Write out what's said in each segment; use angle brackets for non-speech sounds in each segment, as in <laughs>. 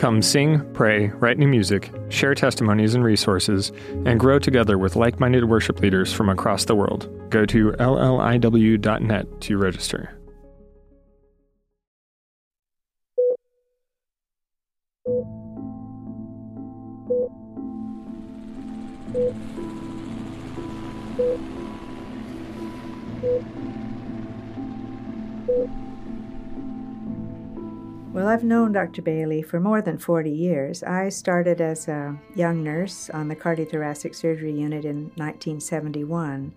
Come sing, pray, write new music, share testimonies and resources, and grow together with like minded worship leaders from across the world. Go to lliw.net to register. Well, I've known Dr. Bailey for more than 40 years. I started as a young nurse on the cardiothoracic surgery unit in 1971,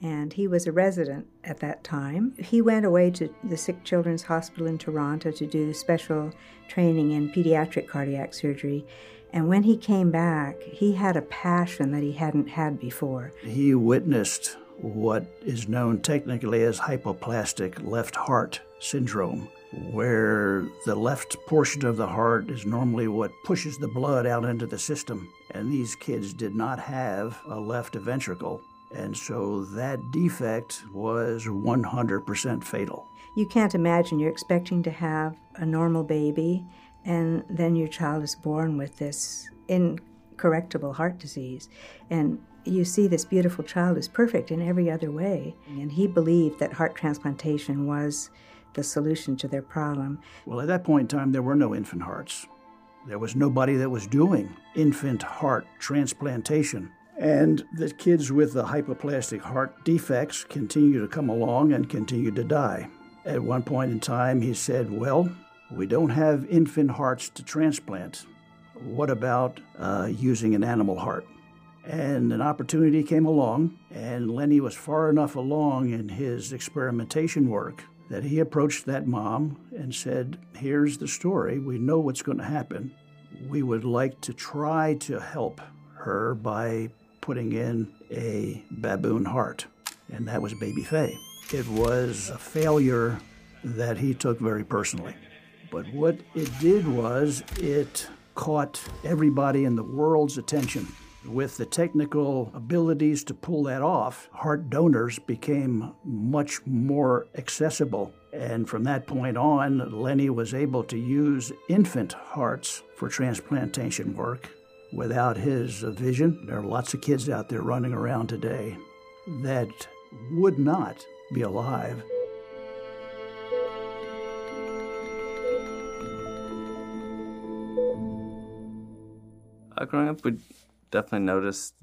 and he was a resident at that time. He went away to the Sick Children's Hospital in Toronto to do special training in pediatric cardiac surgery. And when he came back, he had a passion that he hadn't had before. He witnessed what is known technically as hypoplastic left heart syndrome where the left portion of the heart is normally what pushes the blood out into the system. And these kids did not have a left ventricle. And so that defect was 100% fatal. You can't imagine you're expecting to have a normal baby, and then your child is born with this incorrectable heart disease. And you see this beautiful child is perfect in every other way. And he believed that heart transplantation was the solution to their problem. Well, at that point in time, there were no infant hearts. There was nobody that was doing infant heart transplantation. And the kids with the hypoplastic heart defects continue to come along and continue to die. At one point in time, he said, Well, we don't have infant hearts to transplant. What about uh, using an animal heart? And an opportunity came along, and Lenny was far enough along in his experimentation work that he approached that mom and said, Here's the story. We know what's going to happen. We would like to try to help her by putting in a baboon heart. And that was Baby Fae. It was a failure that he took very personally. But what it did was it caught everybody in the world's attention with the technical abilities to pull that off, heart donors became much more accessible. And from that point on, Lenny was able to use infant hearts for transplantation work. Without his vision, there are lots of kids out there running around today that would not be alive. Uh, growing up, we definitely noticed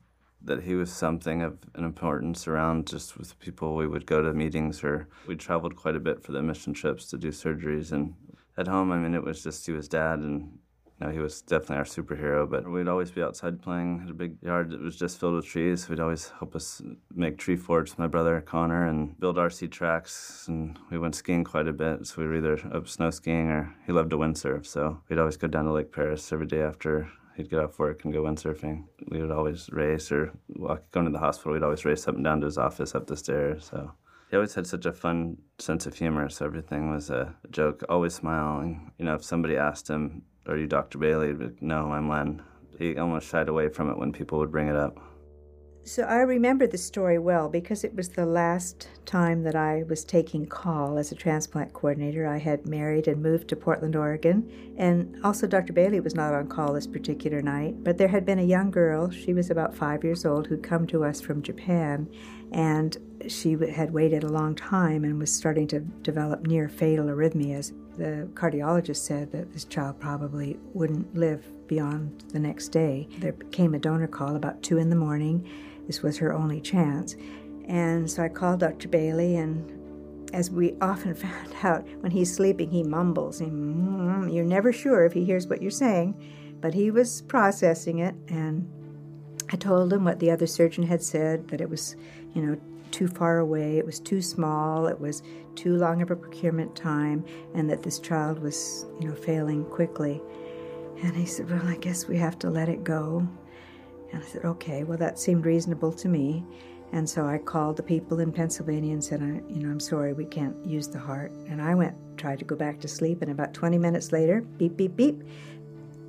that he was something of an importance around just with people. We would go to meetings or we traveled quite a bit for the mission trips to do surgeries. And at home, I mean, it was just he was dad and you know, he was definitely our superhero, but we'd always be outside playing. Had a big yard that was just filled with trees. He'd always help us make tree forts with my brother Connor and build RC tracks. And we went skiing quite a bit. So we were either up snow skiing or he loved to windsurf. So we'd always go down to Lake Perris every day after he'd get off work and go windsurfing. We would always race or walk, going to the hospital. We'd always race up and down to his office up the stairs. So he always had such a fun sense of humor. So everything was a joke. Always smiling. You know, if somebody asked him, "Are you Dr. Bailey?" He'd be, "No, I'm Len." He almost shied away from it when people would bring it up. So I remember the story well because it was the last time that I was taking call as a transplant coordinator. I had married and moved to Portland, Oregon, and also Dr. Bailey was not on call this particular night. But there had been a young girl, she was about five years old, who'd come to us from Japan, and she had waited a long time and was starting to develop near fatal arrhythmias. The cardiologist said that this child probably wouldn't live beyond the next day. There came a donor call about two in the morning this was her only chance. And so I called Dr. Bailey, and as we often <laughs> found out, when he's sleeping, he mumbles. He, mm, you're never sure if he hears what you're saying, but he was processing it. And I told him what the other surgeon had said that it was, you know, too far away, it was too small, it was too long of a procurement time, and that this child was, you know, failing quickly. And he said, Well, I guess we have to let it go. And I said, okay, well, that seemed reasonable to me. And so I called the people in Pennsylvania and said, I, you know, I'm sorry, we can't use the heart. And I went, tried to go back to sleep, and about 20 minutes later, beep, beep, beep.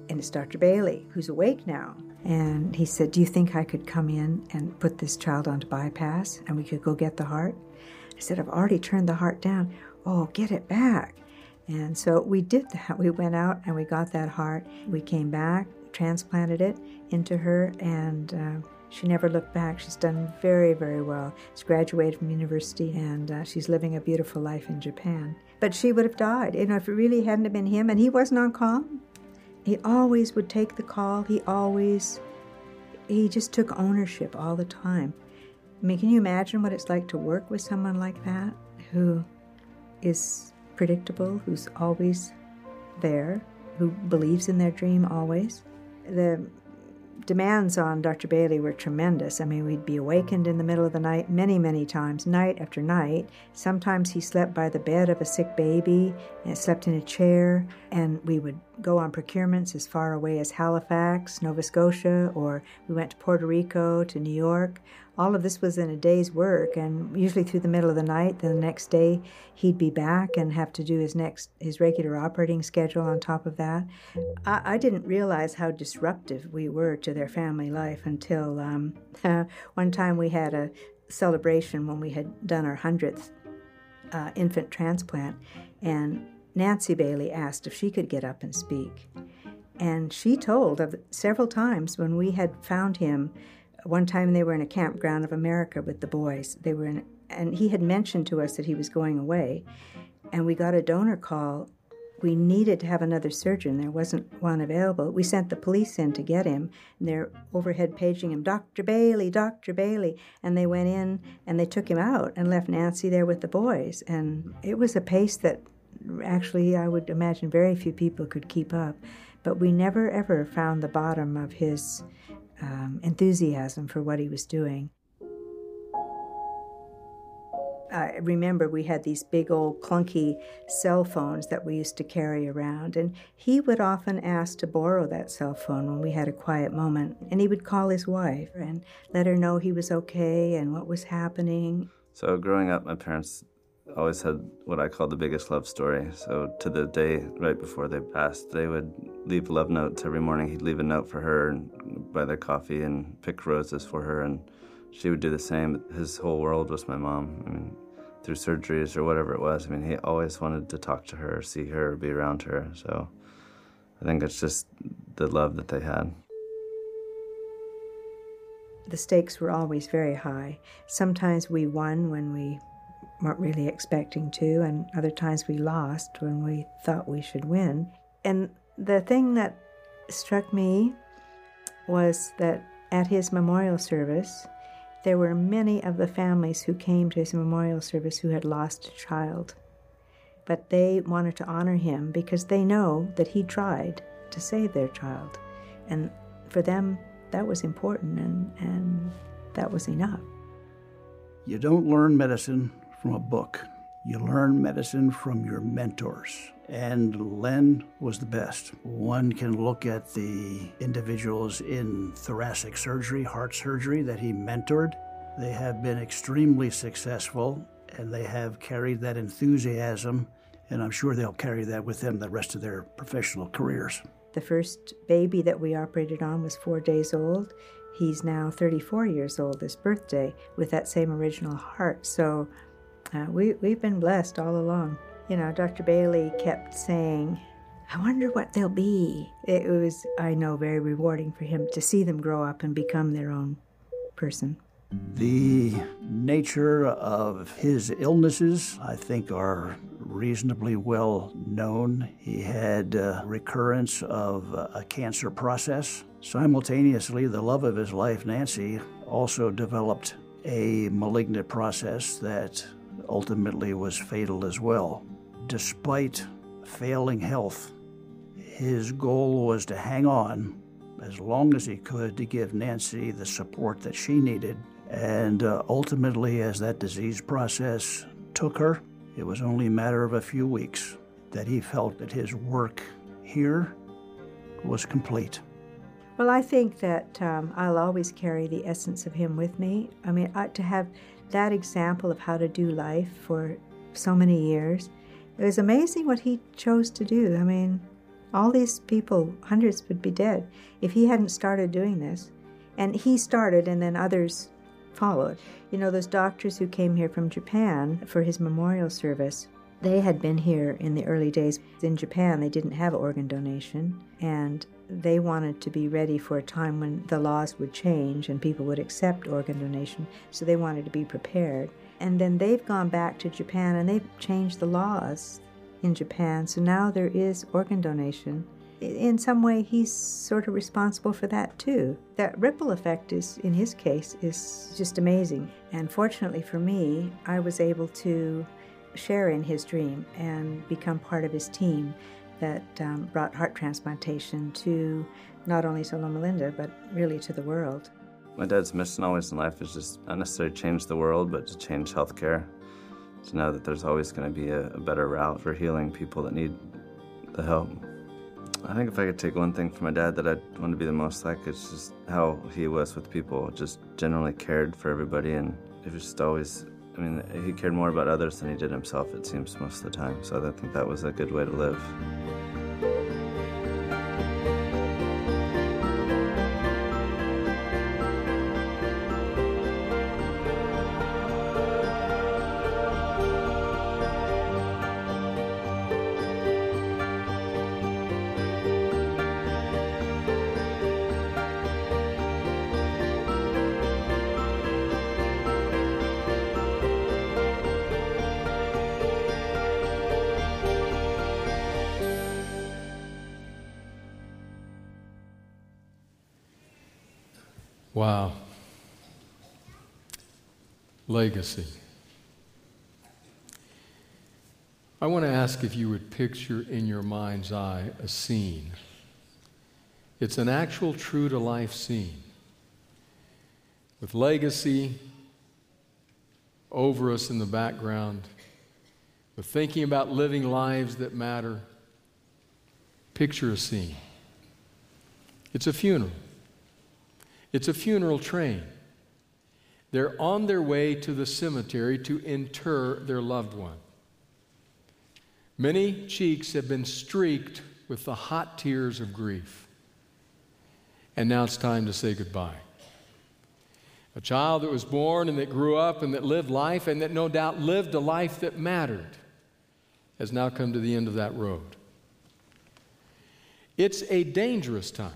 And it's Dr. Bailey, who's awake now. And he said, Do you think I could come in and put this child onto bypass and we could go get the heart? I said, I've already turned the heart down. Oh, get it back. And so we did that. We went out and we got that heart. We came back, transplanted it into her, and uh, she never looked back. She's done very, very well. She's graduated from university and uh, she's living a beautiful life in Japan. But she would have died. You know, if it really hadn't been him, and he wasn't on call. He always would take the call. He always, he just took ownership all the time. I mean, can you imagine what it's like to work with someone like that who is predictable, who's always there, who believes in their dream always? The demands on Dr. Bailey were tremendous. I mean, we'd be awakened in the middle of the night many, many times, night after night. Sometimes he slept by the bed of a sick baby and slept in a chair, and we would go on procurements as far away as Halifax, Nova Scotia, or we went to Puerto Rico, to New York. All of this was in a day's work, and usually through the middle of the night. Then the next day, he'd be back and have to do his next his regular operating schedule on top of that. I, I didn't realize how disruptive we were to their family life until um, <laughs> one time we had a celebration when we had done our hundredth uh, infant transplant, and Nancy Bailey asked if she could get up and speak. And she told of several times when we had found him one time they were in a campground of America with the boys. They were in, and he had mentioned to us that he was going away, and we got a donor call. We needed to have another surgeon. There wasn't one available. We sent the police in to get him, and they're overhead paging him, Dr. Bailey, Dr. Bailey. And they went in and they took him out and left Nancy there with the boys. And it was a pace that actually I would imagine very few people could keep up. But we never ever found the bottom of his um, enthusiasm for what he was doing. I remember we had these big old clunky cell phones that we used to carry around, and he would often ask to borrow that cell phone when we had a quiet moment. And he would call his wife and let her know he was okay and what was happening. So, growing up, my parents always had what I call the biggest love story. So to the day right before they passed, they would leave love notes every morning. He'd leave a note for her and buy their coffee and pick roses for her, and she would do the same. His whole world was my mom. I mean, through surgeries or whatever it was. I mean, he always wanted to talk to her, see her, be around her. So I think it's just the love that they had. The stakes were always very high. Sometimes we won when we weren't really expecting to, and other times we lost when we thought we should win. And the thing that struck me was that at his memorial service, there were many of the families who came to his memorial service who had lost a child. But they wanted to honor him because they know that he tried to save their child. And for them, that was important and, and that was enough. You don't learn medicine from a book. You learn medicine from your mentors. And Len was the best. One can look at the individuals in thoracic surgery, heart surgery that he mentored. They have been extremely successful and they have carried that enthusiasm, and I'm sure they'll carry that with them the rest of their professional careers. The first baby that we operated on was four days old. He's now 34 years old this birthday with that same original heart. So uh, we, we've been blessed all along. You know, Dr. Bailey kept saying, I wonder what they'll be. It was, I know, very rewarding for him to see them grow up and become their own person. The nature of his illnesses, I think, are reasonably well known. He had recurrence of a cancer process. Simultaneously, the love of his life, Nancy, also developed a malignant process that ultimately was fatal as well. Despite failing health, his goal was to hang on as long as he could to give Nancy the support that she needed. And uh, ultimately, as that disease process took her, it was only a matter of a few weeks that he felt that his work here was complete. Well, I think that um, I'll always carry the essence of him with me. I mean, uh, to have that example of how to do life for so many years, it was amazing what he chose to do. I mean, all these people, hundreds, would be dead if he hadn't started doing this. And he started, and then others followed. You know, those doctors who came here from Japan for his memorial service, they had been here in the early days. In Japan, they didn't have organ donation, and they wanted to be ready for a time when the laws would change and people would accept organ donation, so they wanted to be prepared. And then they've gone back to Japan and they've changed the laws in Japan, so now there is organ donation. In some way, he's sort of responsible for that too. That ripple effect is, in his case, is just amazing. And fortunately for me, I was able to share in his dream and become part of his team that um, brought heart transplantation to not only to Loma Linda, but really to the world. My dad's mission always in life is just not necessarily change the world, but to change healthcare. To know that there's always going to be a, a better route for healing people that need the help. I think if I could take one thing from my dad that I'd want to be the most like, it's just how he was with people, just generally cared for everybody, and it was just always, I mean, he cared more about others than he did himself, it seems, most of the time. So I think that was a good way to live. Legacy. I want to ask if you would picture in your mind's eye a scene. It's an actual true to life scene with legacy over us in the background, with thinking about living lives that matter. Picture a scene. It's a funeral. It's a funeral train. They're on their way to the cemetery to inter their loved one. Many cheeks have been streaked with the hot tears of grief. And now it's time to say goodbye. A child that was born and that grew up and that lived life and that no doubt lived a life that mattered has now come to the end of that road. It's a dangerous time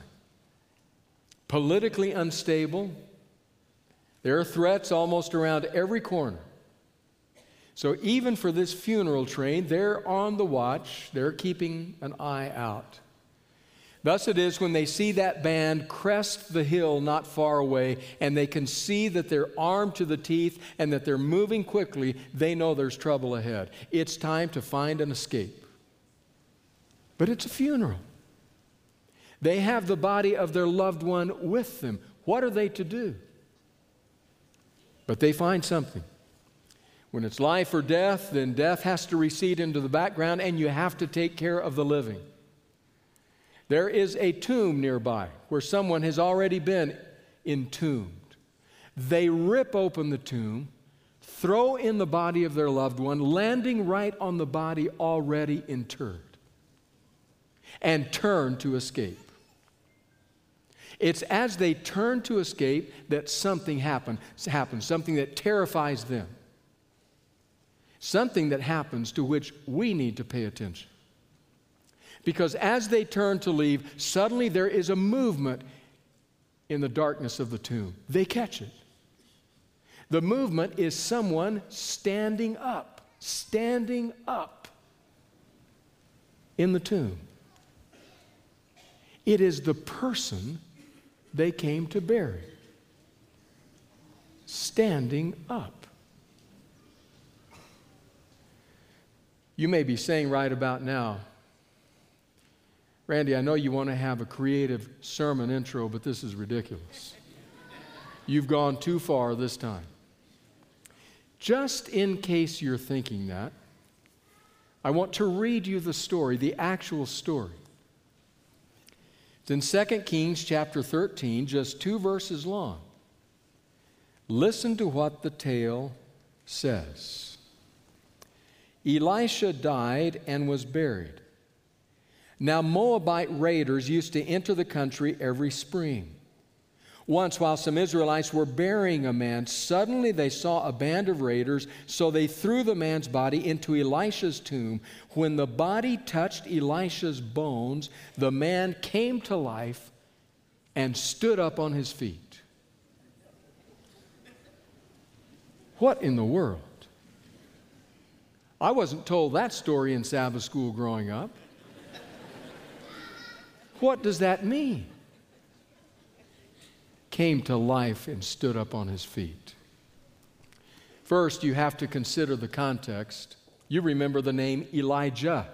politically unstable. There are threats almost around every corner. So, even for this funeral train, they're on the watch, they're keeping an eye out. Thus it is when they see that band crest the hill not far away and they can see that they're armed to the teeth and that they're moving quickly, they know there's trouble ahead. It's time to find an escape. But it's a funeral. They have the body of their loved one with them. What are they to do? But they find something. When it's life or death, then death has to recede into the background and you have to take care of the living. There is a tomb nearby where someone has already been entombed. They rip open the tomb, throw in the body of their loved one, landing right on the body already interred, and turn to escape. It's as they turn to escape that something happen, happens, something that terrifies them, something that happens to which we need to pay attention. Because as they turn to leave, suddenly there is a movement in the darkness of the tomb. They catch it. The movement is someone standing up, standing up in the tomb. It is the person they came to bury. Standing up. You may be saying right about now, Randy, I know you want to have a creative sermon intro, but this is ridiculous. You've gone too far this time. Just in case you're thinking that, I want to read you the story, the actual story It's in 2 Kings chapter 13, just two verses long. Listen to what the tale says. Elisha died and was buried. Now, Moabite raiders used to enter the country every spring. Once, while some Israelites were burying a man, suddenly they saw a band of raiders, so they threw the man's body into Elisha's tomb. When the body touched Elisha's bones, the man came to life and stood up on his feet. What in the world? I wasn't told that story in Sabbath school growing up. What does that mean? Came to life and stood up on his feet. First, you have to consider the context. You remember the name Elijah,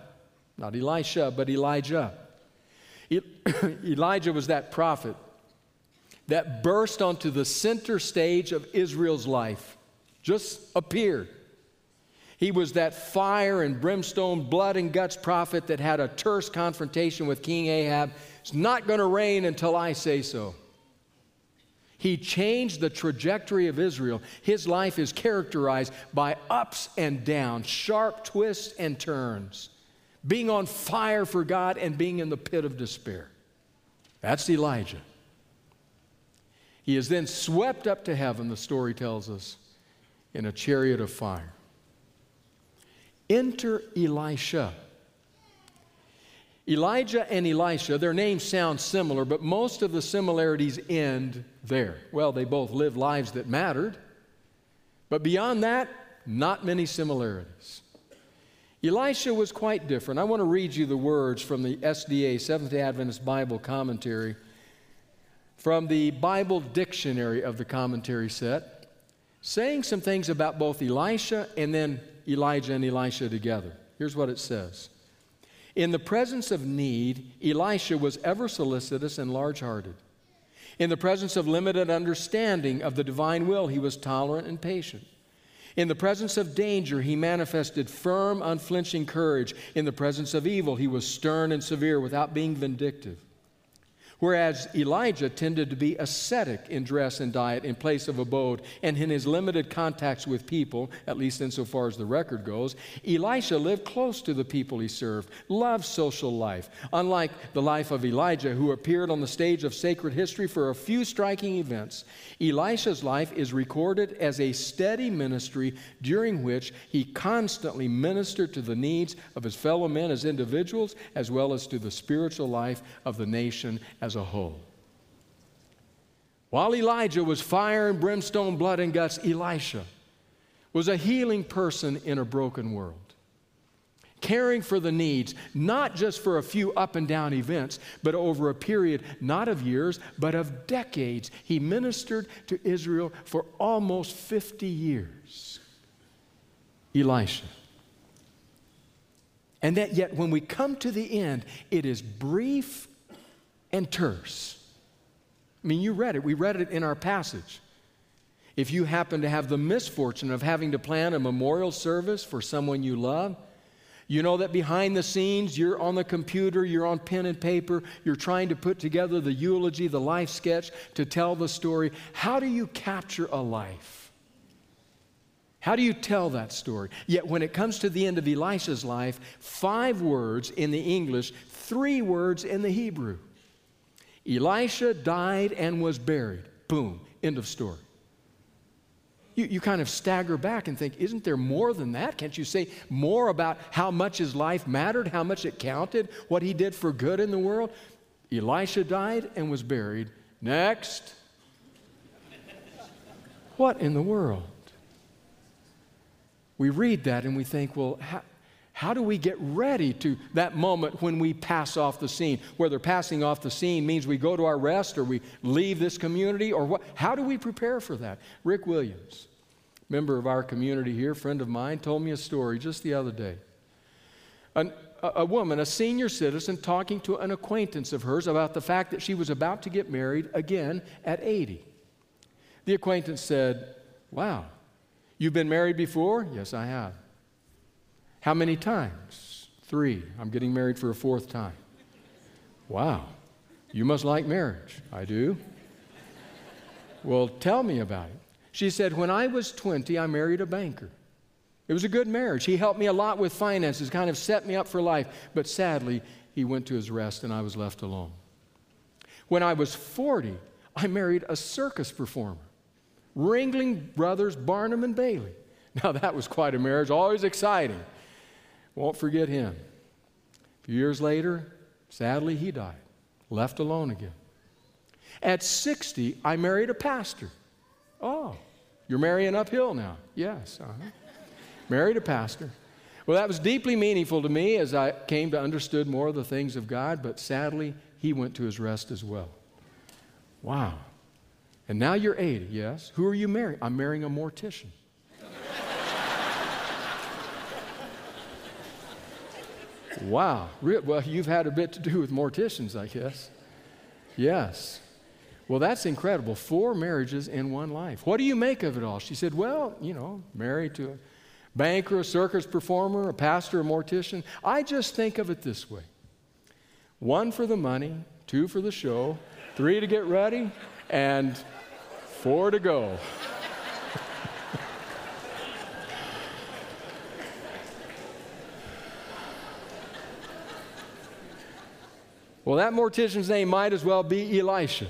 not Elisha, but Elijah. <coughs> Elijah was that prophet that burst onto the center stage of Israel's life, just appeared. He was that fire and brimstone, blood and guts prophet that had a terse confrontation with King Ahab. It's not going to rain until I say so. He changed the trajectory of Israel. His life is characterized by ups and downs, sharp twists and turns, being on fire for God and being in the pit of despair. That's Elijah. He is then swept up to heaven, the story tells us, in a chariot of fire. Enter Elisha. Elijah and Elisha, their names sound similar, but most of the similarities end there. Well, they both lived lives that mattered, but beyond that, not many similarities. Elisha was quite different. I want to read you the words from the SDA, Seventh day Adventist Bible Commentary, from the Bible Dictionary of the commentary set, saying some things about both Elisha and then Elijah and Elisha together. Here's what it says in the presence of need, Elisha was ever solicitous and large hearted. In the presence of limited understanding of the divine will, he was tolerant and patient. In the presence of danger, he manifested firm, unflinching courage. In the presence of evil, he was stern and severe without being vindictive. Whereas Elijah tended to be ascetic in dress and diet in place of abode, and in his limited contacts with people, at least insofar as the record goes, Elisha lived close to the people he served, loved social life. Unlike the life of Elijah, who appeared on the stage of sacred history for a few striking events, Elisha's life is recorded as a steady ministry during which he constantly ministered to the needs of his fellow men as individuals, as well as to the spiritual life of the nation as as a whole. While Elijah was fire and brimstone, blood and guts, Elisha was a healing person in a broken world. Caring for the needs, not just for a few up and down events, but over a period not of years, but of decades. He ministered to Israel for almost 50 years. Elisha. And that yet, when we come to the end, it is brief and terse. I mean, you read it. We read it in our passage. If you happen to have the misfortune of having to plan a memorial service for someone you love, you know that behind the scenes, you're on the computer, you're on pen and paper, you're trying to put together the eulogy, the life sketch to tell the story. How do you capture a life? How do you tell that story? Yet, when it comes to the end of Elisha's life, five words in the English, three words in the Hebrew. Elisha died and was buried. Boom, end of story. You, you kind of stagger back and think, isn't there more than that? Can't you say more about how much his life mattered, how much it counted, what he did for good in the world? Elisha died and was buried. Next. what in the world? We read that and we think, well, how, how do we get ready to that moment when we pass off the scene? Whether passing off the scene means we go to our rest or we leave this community or what? How do we prepare for that? Rick Williams, member of our community here, friend of mine, told me a story just the other day. An, a, a woman, a senior citizen, talking to an acquaintance of hers about the fact that she was about to get married again at 80. The acquaintance said, Wow, you've been married before? Yes, I have. How many times? Three. I'm getting married for a fourth time. Wow. You must like marriage. I do. Well, tell me about it. She said, When I was 20, I married a banker. It was a good marriage. He helped me a lot with finances, kind of set me up for life. But sadly, he went to his rest and I was left alone. When I was 40, I married a circus performer, Ringling Brothers Barnum and Bailey. Now, that was quite a marriage, always exciting. Won't forget him. A few years later, sadly, he died, left alone again. At 60, I married a pastor. Oh, you're marrying uphill now? Yes. Uh-huh. married a pastor. Well, that was deeply meaningful to me as I came to understand more of the things of God, but sadly, he went to his rest as well. Wow. And now you're 80, yes? Who are you marrying? I'm marrying a mortician. Wow. Well, you've had a bit to do with morticians, I guess. Yes. Well, that's incredible. Four marriages in one life. What do you make of it all? She said, Well, you know, married to a banker, a circus performer, a pastor, a mortician. I just think of it this way one for the money, two for the show, three to get ready, and four to go. Well, that mortician's name might as well be Elisha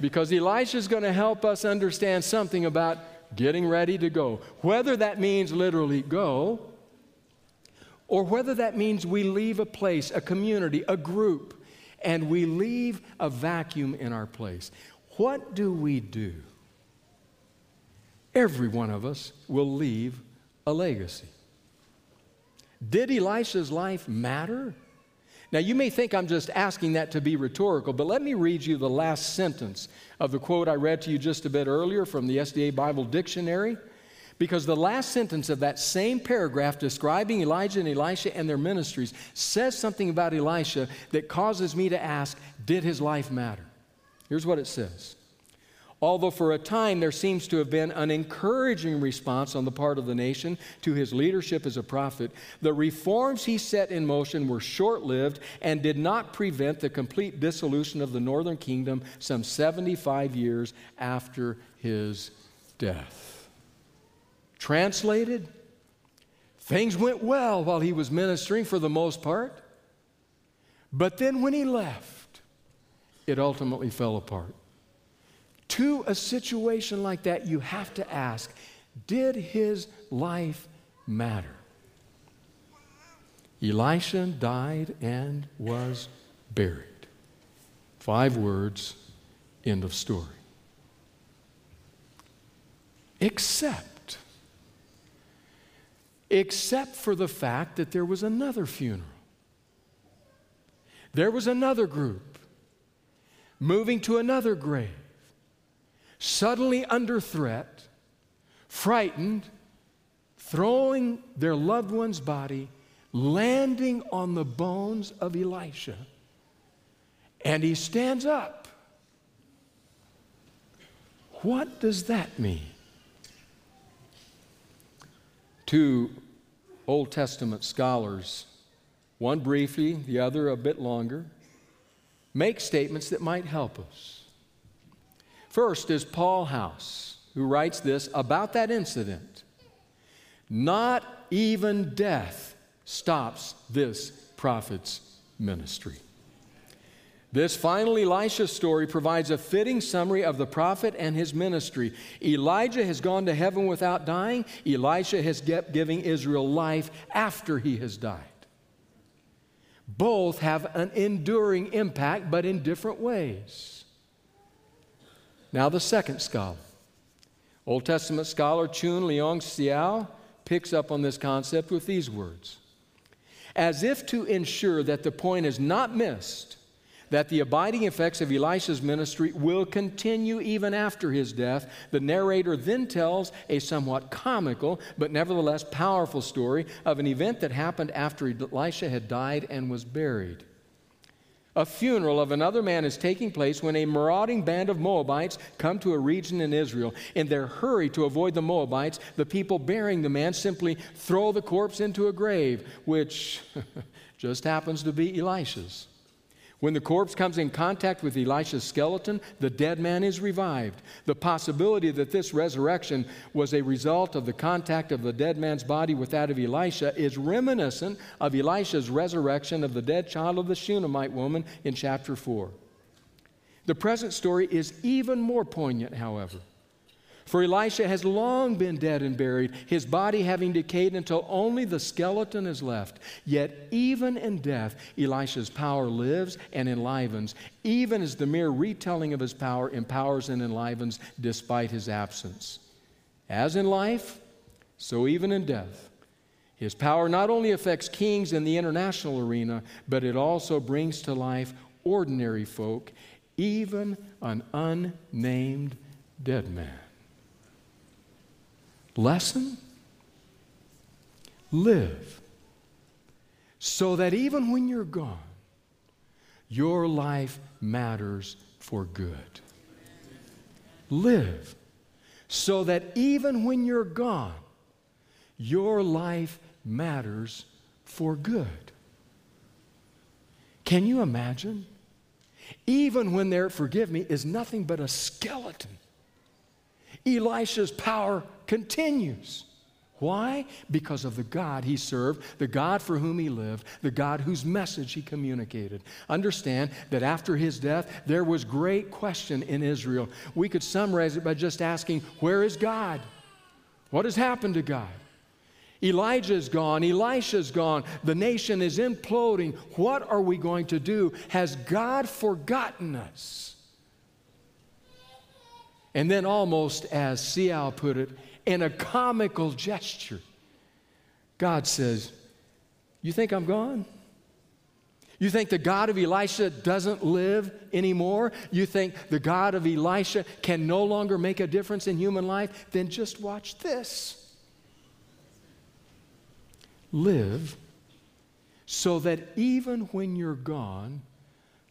because Elisha is going to help us understand something about getting ready to go. Whether that means literally go, or whether that means we leave a place, a community, a group, and we leave a vacuum in our place. What do we do? Every one of us will leave a legacy. Did Elisha's life matter? Now, you may think I'm just asking that to be rhetorical, but let me read you the last sentence of the quote I read to you just a bit earlier from the SDA Bible Dictionary. Because the last sentence of that same paragraph describing Elijah and Elisha and their ministries says something about Elisha that causes me to ask Did his life matter? Here's what it says Although for a time there seems to have been an encouraging response on the part of the nation to his leadership as a prophet, the reforms he set in motion were short lived and did not prevent the complete dissolution of the northern kingdom some 75 years after his death. Translated, things went well while he was ministering for the most part, but then when he left, it ultimately fell apart to a situation like that, you have to ask did his life matter? Elisha died and was buried. Five words, end of story. Except, except for the fact that there was another funeral. There was another group moving to another grave suddenly under threat, frightened, throwing their loved one's body, landing on the bones of Elisha. And he stands up. What does that mean? Two Old Testament scholars, one briefly, the other a bit longer, make statements that might help us. First is Paul House, who writes this about that incident. Not even death stops this prophet's ministry. This final Elisha story provides a fitting summary of the prophet and his ministry. Elijah has gone to heaven without dying. Elisha has kept giving Israel life after he has died. Both have an enduring impact, but in different ways. Now, the second scholar, Old Testament scholar Choon-Leong Seow, picks up on this concept with these words. As if to ensure that the point is not missed, that the abiding effects of Elisha's ministry will continue even after his death, the narrator then tells a somewhat comical but nevertheless powerful story of an event that happened after Elisha had died and was buried a funeral of another man is taking place when a marauding band of Moabites come to a region in Israel. In their hurry to avoid the Moabites, the people burying the man simply throw the corpse into a grave, which <laughs> just happens to be Elisha's. When the corpse comes in contact with Elisha's skeleton, the dead man is revived. The possibility that this resurrection was a result of the contact of the dead man's body with that of Elisha is reminiscent of Elisha's resurrection of the dead child of the Shunammite woman in chapter 4. The present story is even more poignant, however. For Elisha has long been dead and buried, his body having decayed until only the skeleton is left. Yet, even in death, Elisha's power lives and enlivens, even as the mere retelling of his power empowers and enlivens despite his absence. As in life, so even in death. His power not only affects kings in the international arena, but it also brings to life ordinary folk, even an unnamed dead man. Lesson? Live so that even when you're gone, your life matters for good. Live so that even when you're gone, your life matters for good. Can you imagine? Even when there, forgive me, is nothing but a skeleton Elisha's power continues. Why? Because of the God he served, the God for whom he lived, the God whose message he communicated. Understand that after his death, there was great question in Israel. We could summarize it by just asking, Where is God? What has happened to God? Elijah's gone, Elisha's gone, the nation is imploding. What are we going to do? Has God forgotten us? And then, almost as Seow put it, in a comical gesture, God says, You think I'm gone? You think the God of Elisha doesn't live anymore? You think the God of Elisha can no longer make a difference in human life? Then just watch this. Live so that even when you're gone,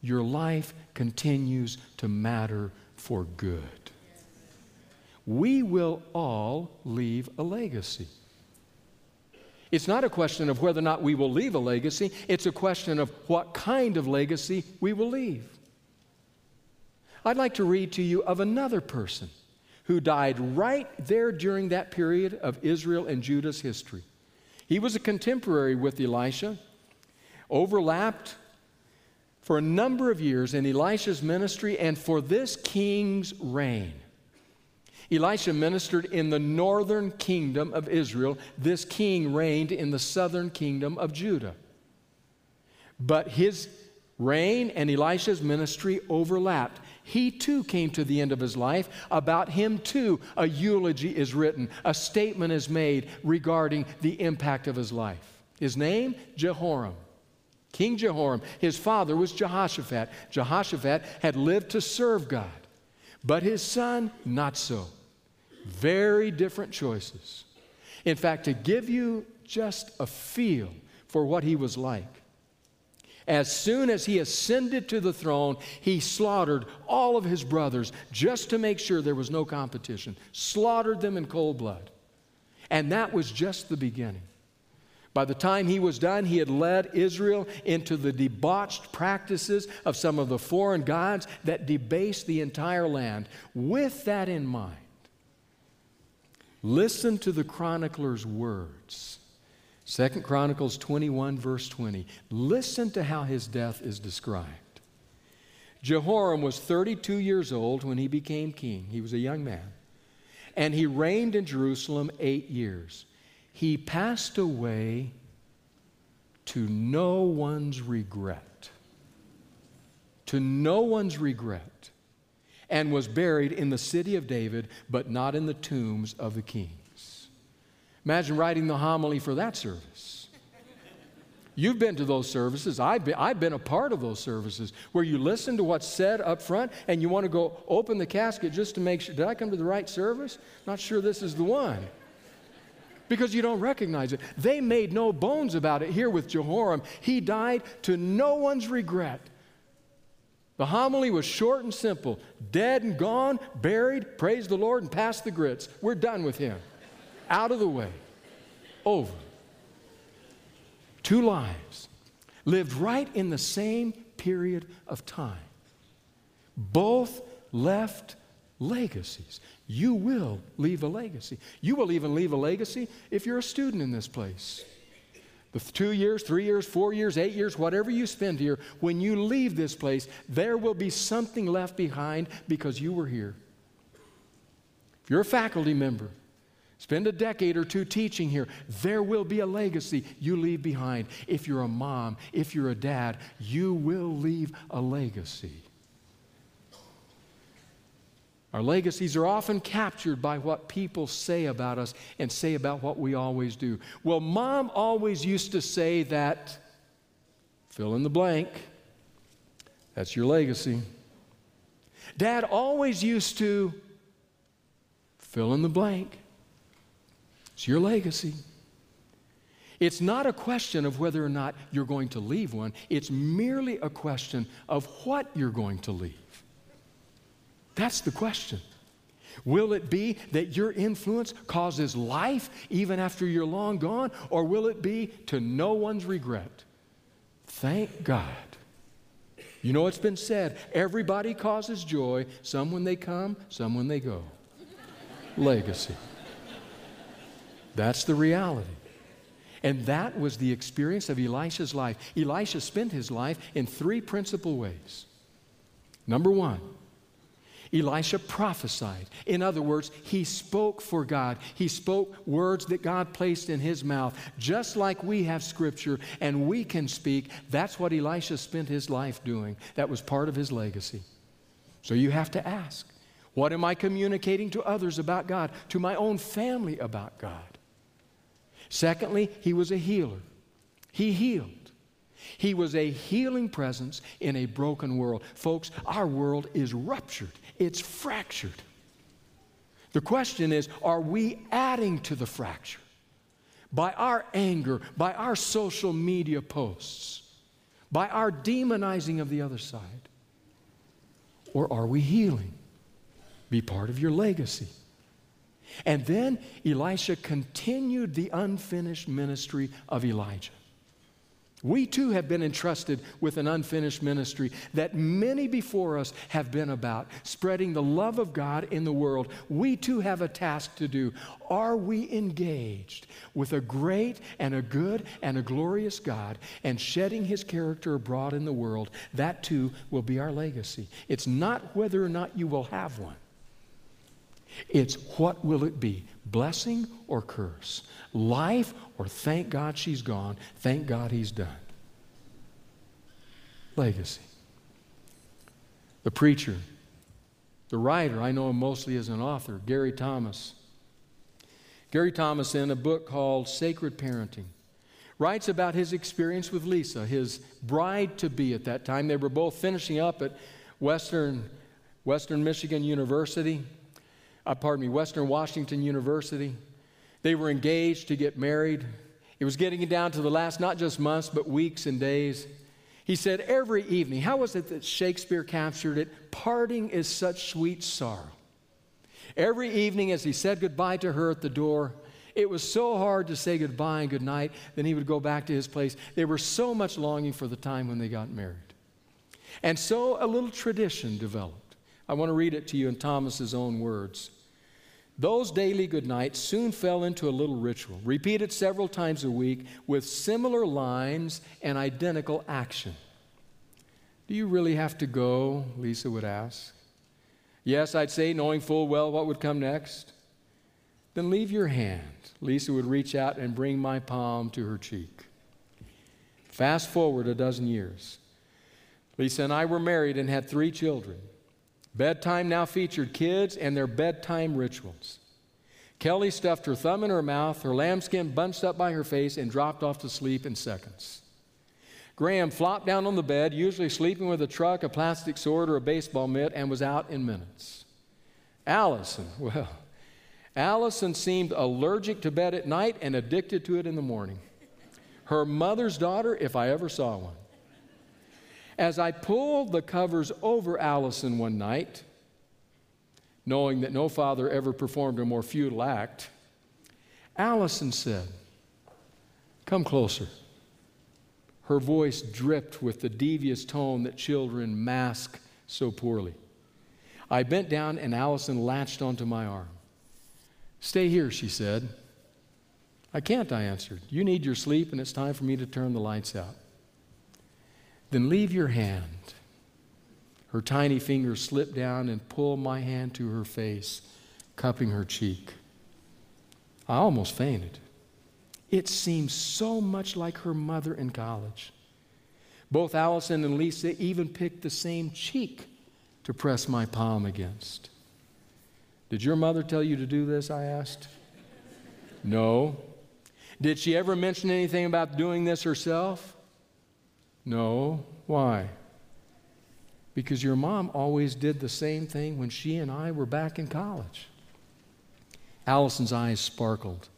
your life continues to matter for good we will all leave a legacy. It's not a question of whether or not we will leave a legacy, it's a question of what kind of legacy we will leave. I'd like to read to you of another person who died right there during that period of Israel and Judah's history. He was a contemporary with Elisha, overlapped for a number of years in Elisha's ministry and for this king's reign. Elisha ministered in the northern kingdom of Israel. This king reigned in the southern kingdom of Judah. But his reign and Elisha's ministry overlapped. He too came to the end of his life. About him too, a eulogy is written, a statement is made regarding the impact of his life. His name, Jehoram. King Jehoram. His father was Jehoshaphat. Jehoshaphat had lived to serve God, but his son, not so. Very different choices. In fact, to give you just a feel for what he was like, as soon as he ascended to the throne, he slaughtered all of his brothers just to make sure there was no competition, slaughtered them in cold blood. And that was just the beginning. By the time he was done, he had led Israel into the debauched practices of some of the foreign gods that debased the entire land. With that in mind, Listen to the chronicler's words. Second Chronicles 21, verse 20. Listen to how his death is described. Jehoram was 32 years old when he became king. He was a young man. And he reigned in Jerusalem eight years. He passed away to no one's regret. To no one's regret and was buried in the city of David, but not in the tombs of the kings. Imagine writing the homily for that service. You've been to those services. I've been, I've been a part of those services where you listen to what's said up front and you want to go open the casket just to make sure. Did I come to the right service? Not sure this is the one. Because you don't recognize it. They made no bones about it here with Jehoram. He died to no one's regret. The homily was short and simple dead and gone, buried, praise the Lord, and pass the grits. We're done with him. Out of the way. Over. Two lives lived right in the same period of time. Both left legacies. You will leave a legacy. You will even leave a legacy if you're a student in this place. The two years, three years, four years, eight years, whatever you spend here, when you leave this place, there will be something left behind because you were here. If you're a faculty member, spend a decade or two teaching here, there will be a legacy you leave behind. If you're a mom, if you're a dad, you will leave a legacy. Our legacies are often captured by what people say about us and say about what we always do. Well, mom always used to say that, fill in the blank, that's your legacy. Dad always used to, fill in the blank, it's your legacy. It's not a question of whether or not you're going to leave one, it's merely a question of what you're going to leave. That's the question. Will it be that your influence causes life even after you're long gone, or will it be to no one's regret? Thank God. You know, it's been said everybody causes joy, some when they come, some when they go. Legacy. That's the reality. And that was the experience of Elisha's life. Elisha spent his life in three principal ways. Number one, Elisha prophesied. In other words, he spoke for God. He spoke words that God placed in his mouth. Just like we have scripture and we can speak, that's what Elisha spent his life doing. That was part of his legacy. So you have to ask what am I communicating to others about God, to my own family about God? Secondly, he was a healer. He healed. He was a healing presence in a broken world. Folks, our world is ruptured it's fractured. The question is are we adding to the fracture? By our anger, by our social media posts, by our demonizing of the other side? Or are we healing? Be part of your legacy. And then Elisha continued the unfinished ministry of Elijah. We too have been entrusted with an unfinished ministry that many before us have been about, spreading the love of God in the world. We too have a task to do. Are we engaged with a great and a good and a glorious God and shedding his character abroad in the world? That too will be our legacy. It's not whether or not you will have one. It's what will it be? Blessing or curse? Life or thank God she's gone, thank God he's done. Legacy. The preacher, the writer, I know him mostly as an author, Gary Thomas. Gary Thomas, in a book called Sacred Parenting, writes about his experience with Lisa, his bride to be at that time. They were both finishing up at Western, Western Michigan University, uh, pardon me, Western Washington University. They were engaged to get married. It was getting down to the last, not just months, but weeks and days. He said, Every evening, how was it that Shakespeare captured it? Parting is such sweet sorrow. Every evening, as he said goodbye to her at the door, it was so hard to say goodbye and goodnight. Then he would go back to his place. They were so much longing for the time when they got married. And so a little tradition developed. I want to read it to you in Thomas's own words. Those daily good nights soon fell into a little ritual, repeated several times a week with similar lines and identical action. Do you really have to go? Lisa would ask. Yes, I'd say, knowing full well what would come next. Then leave your hand. Lisa would reach out and bring my palm to her cheek. Fast forward a dozen years. Lisa and I were married and had three children. Bedtime now featured kids and their bedtime rituals. Kelly stuffed her thumb in her mouth, her lambskin bunched up by her face, and dropped off to sleep in seconds. Graham flopped down on the bed, usually sleeping with a truck, a plastic sword, or a baseball mitt, and was out in minutes. Allison, <laughs> well, Allison seemed allergic to bed at night and addicted to it in the morning. Her mother's daughter, if I ever saw one. As I pulled the covers over Allison one night, knowing that no father ever performed a more futile act, Allison said, Come closer. Her voice dripped with the devious tone that children mask so poorly. I bent down and Allison latched onto my arm. Stay here, she said. I can't, I answered. You need your sleep, and it's time for me to turn the lights out. Then leave your hand. Her tiny fingers slipped down and pulled my hand to her face, cupping her cheek. I almost fainted. It seemed so much like her mother in college. Both Allison and Lisa even picked the same cheek to press my palm against. Did your mother tell you to do this? I asked. No. Did she ever mention anything about doing this herself? No. Why? Because your mom always did the same thing when she and I were back in college. Allison's eyes sparkled.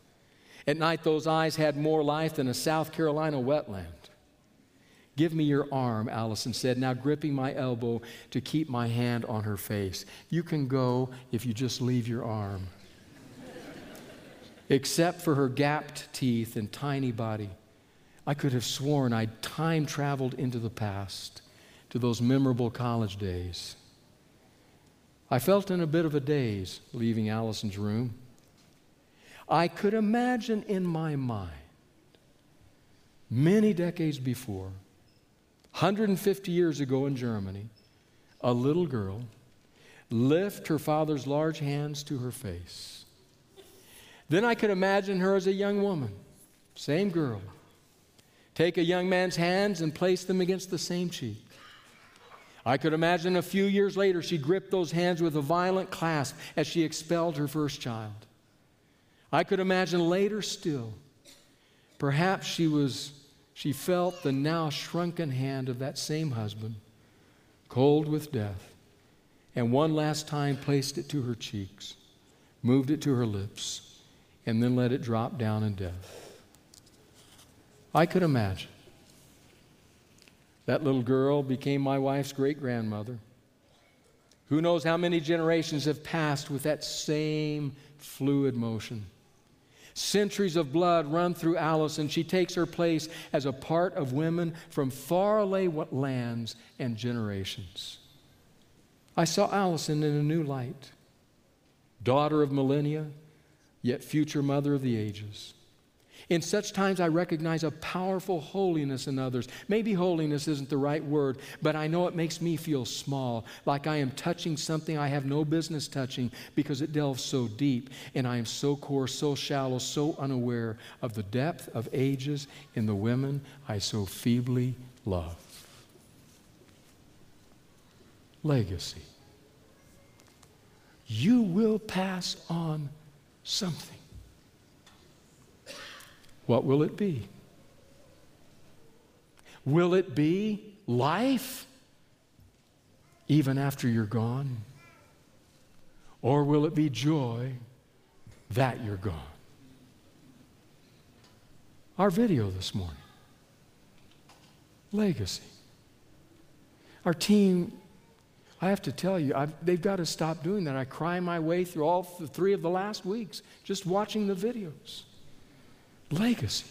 At night, those eyes had more life than a South Carolina wetland. Give me your arm, Allison said, now gripping my elbow to keep my hand on her face. You can go if you just leave your arm. Except for her gapped teeth and tiny body, I could have sworn I'd time traveled into the past to those memorable college days. I felt in a bit of a daze leaving Allison's room. I could imagine in my mind, many decades before, 150 years ago in Germany, a little girl lift her father's large hands to her face. Then I could imagine her as a young woman, same girl, take a young man's hands and place them against the same cheek. I could imagine a few years later she gripped those hands with a violent clasp as she expelled her first child. I could imagine later still, perhaps she was she felt the now shrunken hand of that same husband, cold with death, and one last time placed it to her cheeks, moved it to her lips, and then let it drop down in death. I could imagine. That little girl became my wife's great grandmother. Who knows how many generations have passed with that same fluid motion? Centuries of blood run through Alice, and she takes her place as a part of women from faraway lands and generations. I saw Allison in a new light, daughter of millennia, yet future mother of the ages. In such times, I recognize a powerful holiness in others. Maybe holiness isn't the right word, but I know it makes me feel small, like I am touching something I have no business touching because it delves so deep, and I am so coarse, so shallow, so unaware of the depth of ages in the women I so feebly love. Legacy. You will pass on something. What will it be? Will it be life even after you're gone? Or will it be joy that you're gone? Our video this morning legacy. Our team, I have to tell you, I've, they've got to stop doing that. I cry my way through all three of the last weeks just watching the videos legacy.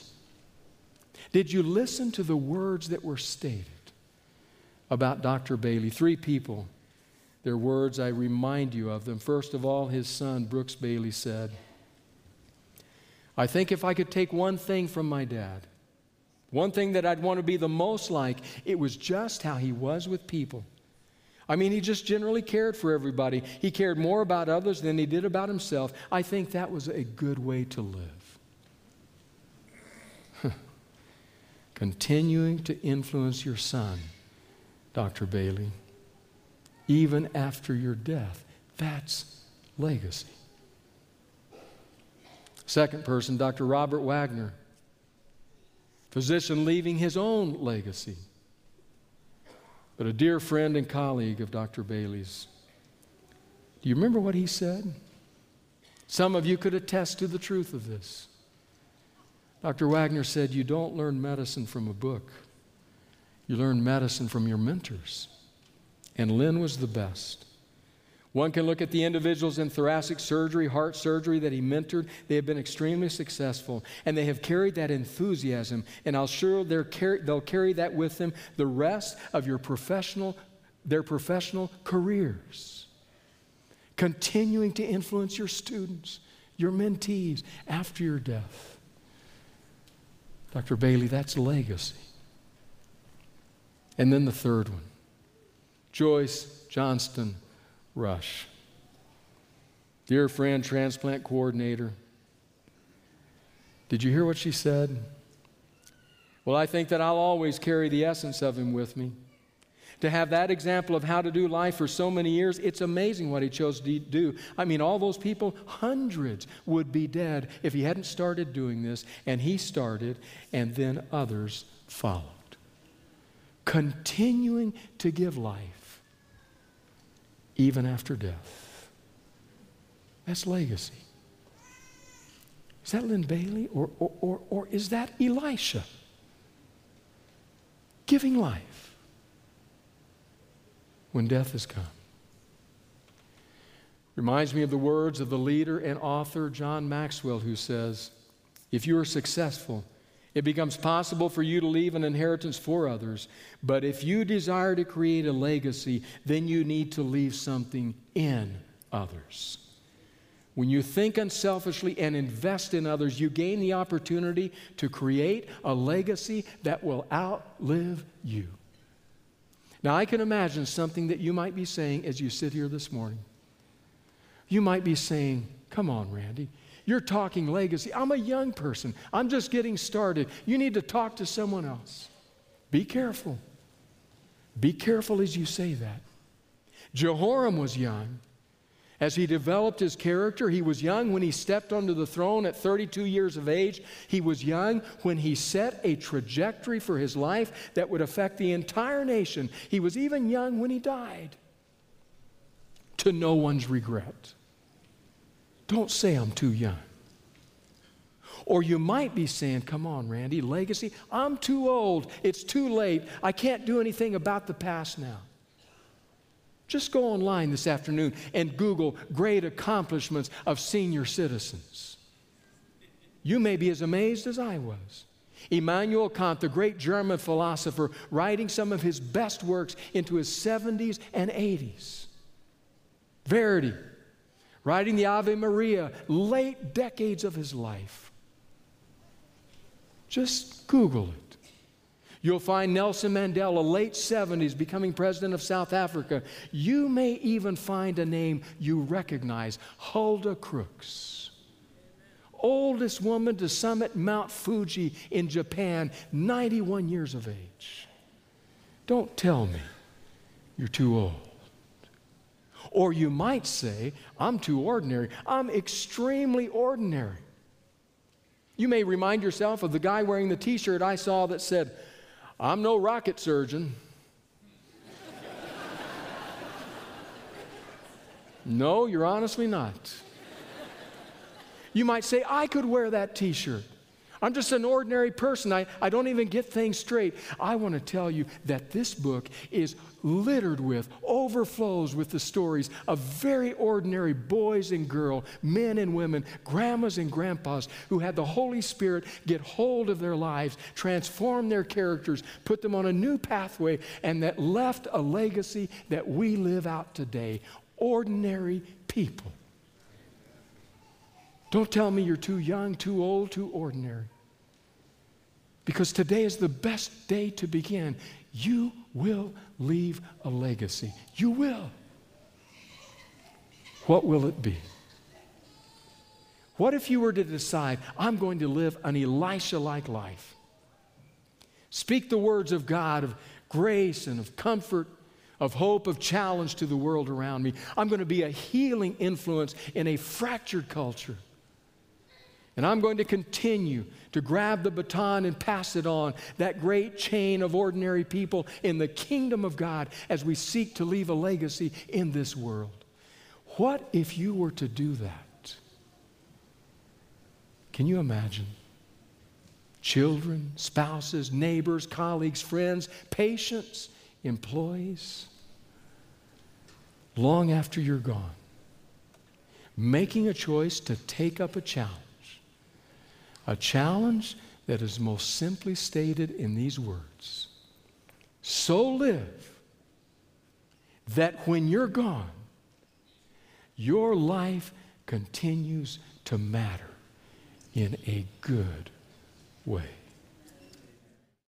Did you listen to the words that were stated about Dr. Bailey? Three people. Their words, I remind you of them. First of all, his son, Brooks Bailey, said, I think if I could take one thing from my dad, one thing that I'd want to be the most like, it was just how he was with people. I mean, he just generally cared for everybody. He cared more about others than he did about himself. I think that was a good way to live. Continuing to influence your son, Dr. Bailey, even after your death. That's legacy. Second person, Dr. Robert Wagner, physician leaving his own legacy, but a dear friend and colleague of Dr. Bailey's. Do you remember what he said? Some of you could attest to the truth of this. Dr. Wagner said, You don't learn medicine from a book, you learn medicine from your mentors. And Lynn was the best. One can look at the individuals in thoracic surgery, heart surgery that he mentored. They have been extremely successful, and they have carried that enthusiasm. And I'll sure they'll carry that with them the rest of your professional, their professional careers. Continuing to influence your students, your mentees after your death. Dr. Bailey, that's legacy. And then the third one Joyce Johnston Rush. Dear friend, transplant coordinator, did you hear what she said? Well, I think that I'll always carry the essence of him with me. To have that example of how to do life for so many years, it's amazing what he chose to do. I mean, all those people, hundreds, would be dead if he hadn't started doing this, and he started, and then others followed. Continuing to give life even after death. That's legacy. Is that Lynn Bailey or, or, or, or is that Elisha? Giving life when death has come. Reminds me of the words of the leader and author John Maxwell, who says, If you are successful, it becomes possible for you to leave an inheritance for others. But if you desire to create a legacy, then you need to leave something in others. When you think unselfishly and invest in others, you gain the opportunity to create a legacy that will outlive you. Now, I can imagine something that you might be saying as you sit here this morning. You might be saying, Come on, Randy. You're talking legacy. I'm a young person. I'm just getting started. You need to talk to someone else. Be careful. Be careful as you say that. Jehoram was young. As he developed his character, he was young when he stepped onto the throne at 32 years of age. He was young when he set a trajectory for his life that would affect the entire nation. He was even young when he died, to no one's regret. Don't say I'm too young. Or you might be saying, Come on, Randy, legacy, I'm too old. It's too late. I can't do anything about the past now. Just go online this afternoon and Google great accomplishments of senior citizens. You may be as amazed as I was. Immanuel Kant, the great German philosopher, writing some of his best works into his 70s and 80s. Verdi, writing the Ave Maria, late decades of his life. Just Google it. You'll find Nelson Mandela, late 70s, becoming president of South Africa. You may even find a name you recognize Hulda Crooks. Oldest woman to summit Mount Fuji in Japan, 91 years of age. Don't tell me you're too old. Or you might say, I'm too ordinary. I'm extremely ordinary. You may remind yourself of the guy wearing the t shirt I saw that said, I'm no rocket surgeon. no, you're honestly not. You might say, I could wear that t shirt. I'm just an ordinary person. I, I don't even get things straight. I want to tell you that this book is littered with, overflows with the stories of very ordinary boys and girls, men and women, grandmas and grandpas who had the Holy Spirit get hold of their lives, transform their characters, put them on a new pathway, and that left a legacy that we live out today. Ordinary people. Don't tell me you're too young, too old, too ordinary. Because today is the best day to begin. You will leave a legacy. You will. What will it be? What if you were to decide, I'm going to live an Elisha like life? Speak the words of God of grace and of comfort, of hope, of challenge to the world around me. I'm going to be a healing influence in a fractured culture. And I'm going to continue to grab the baton and pass it on, that great chain of ordinary people in the kingdom of God as we seek to leave a legacy in this world. What if you were to do that? Can you imagine? Children, spouses, neighbors, colleagues, friends, patients, employees. long after you're gone, making a choice to take up a challenge. A challenge that is most simply stated in these words So live that when you're gone, your life continues to matter in a good way.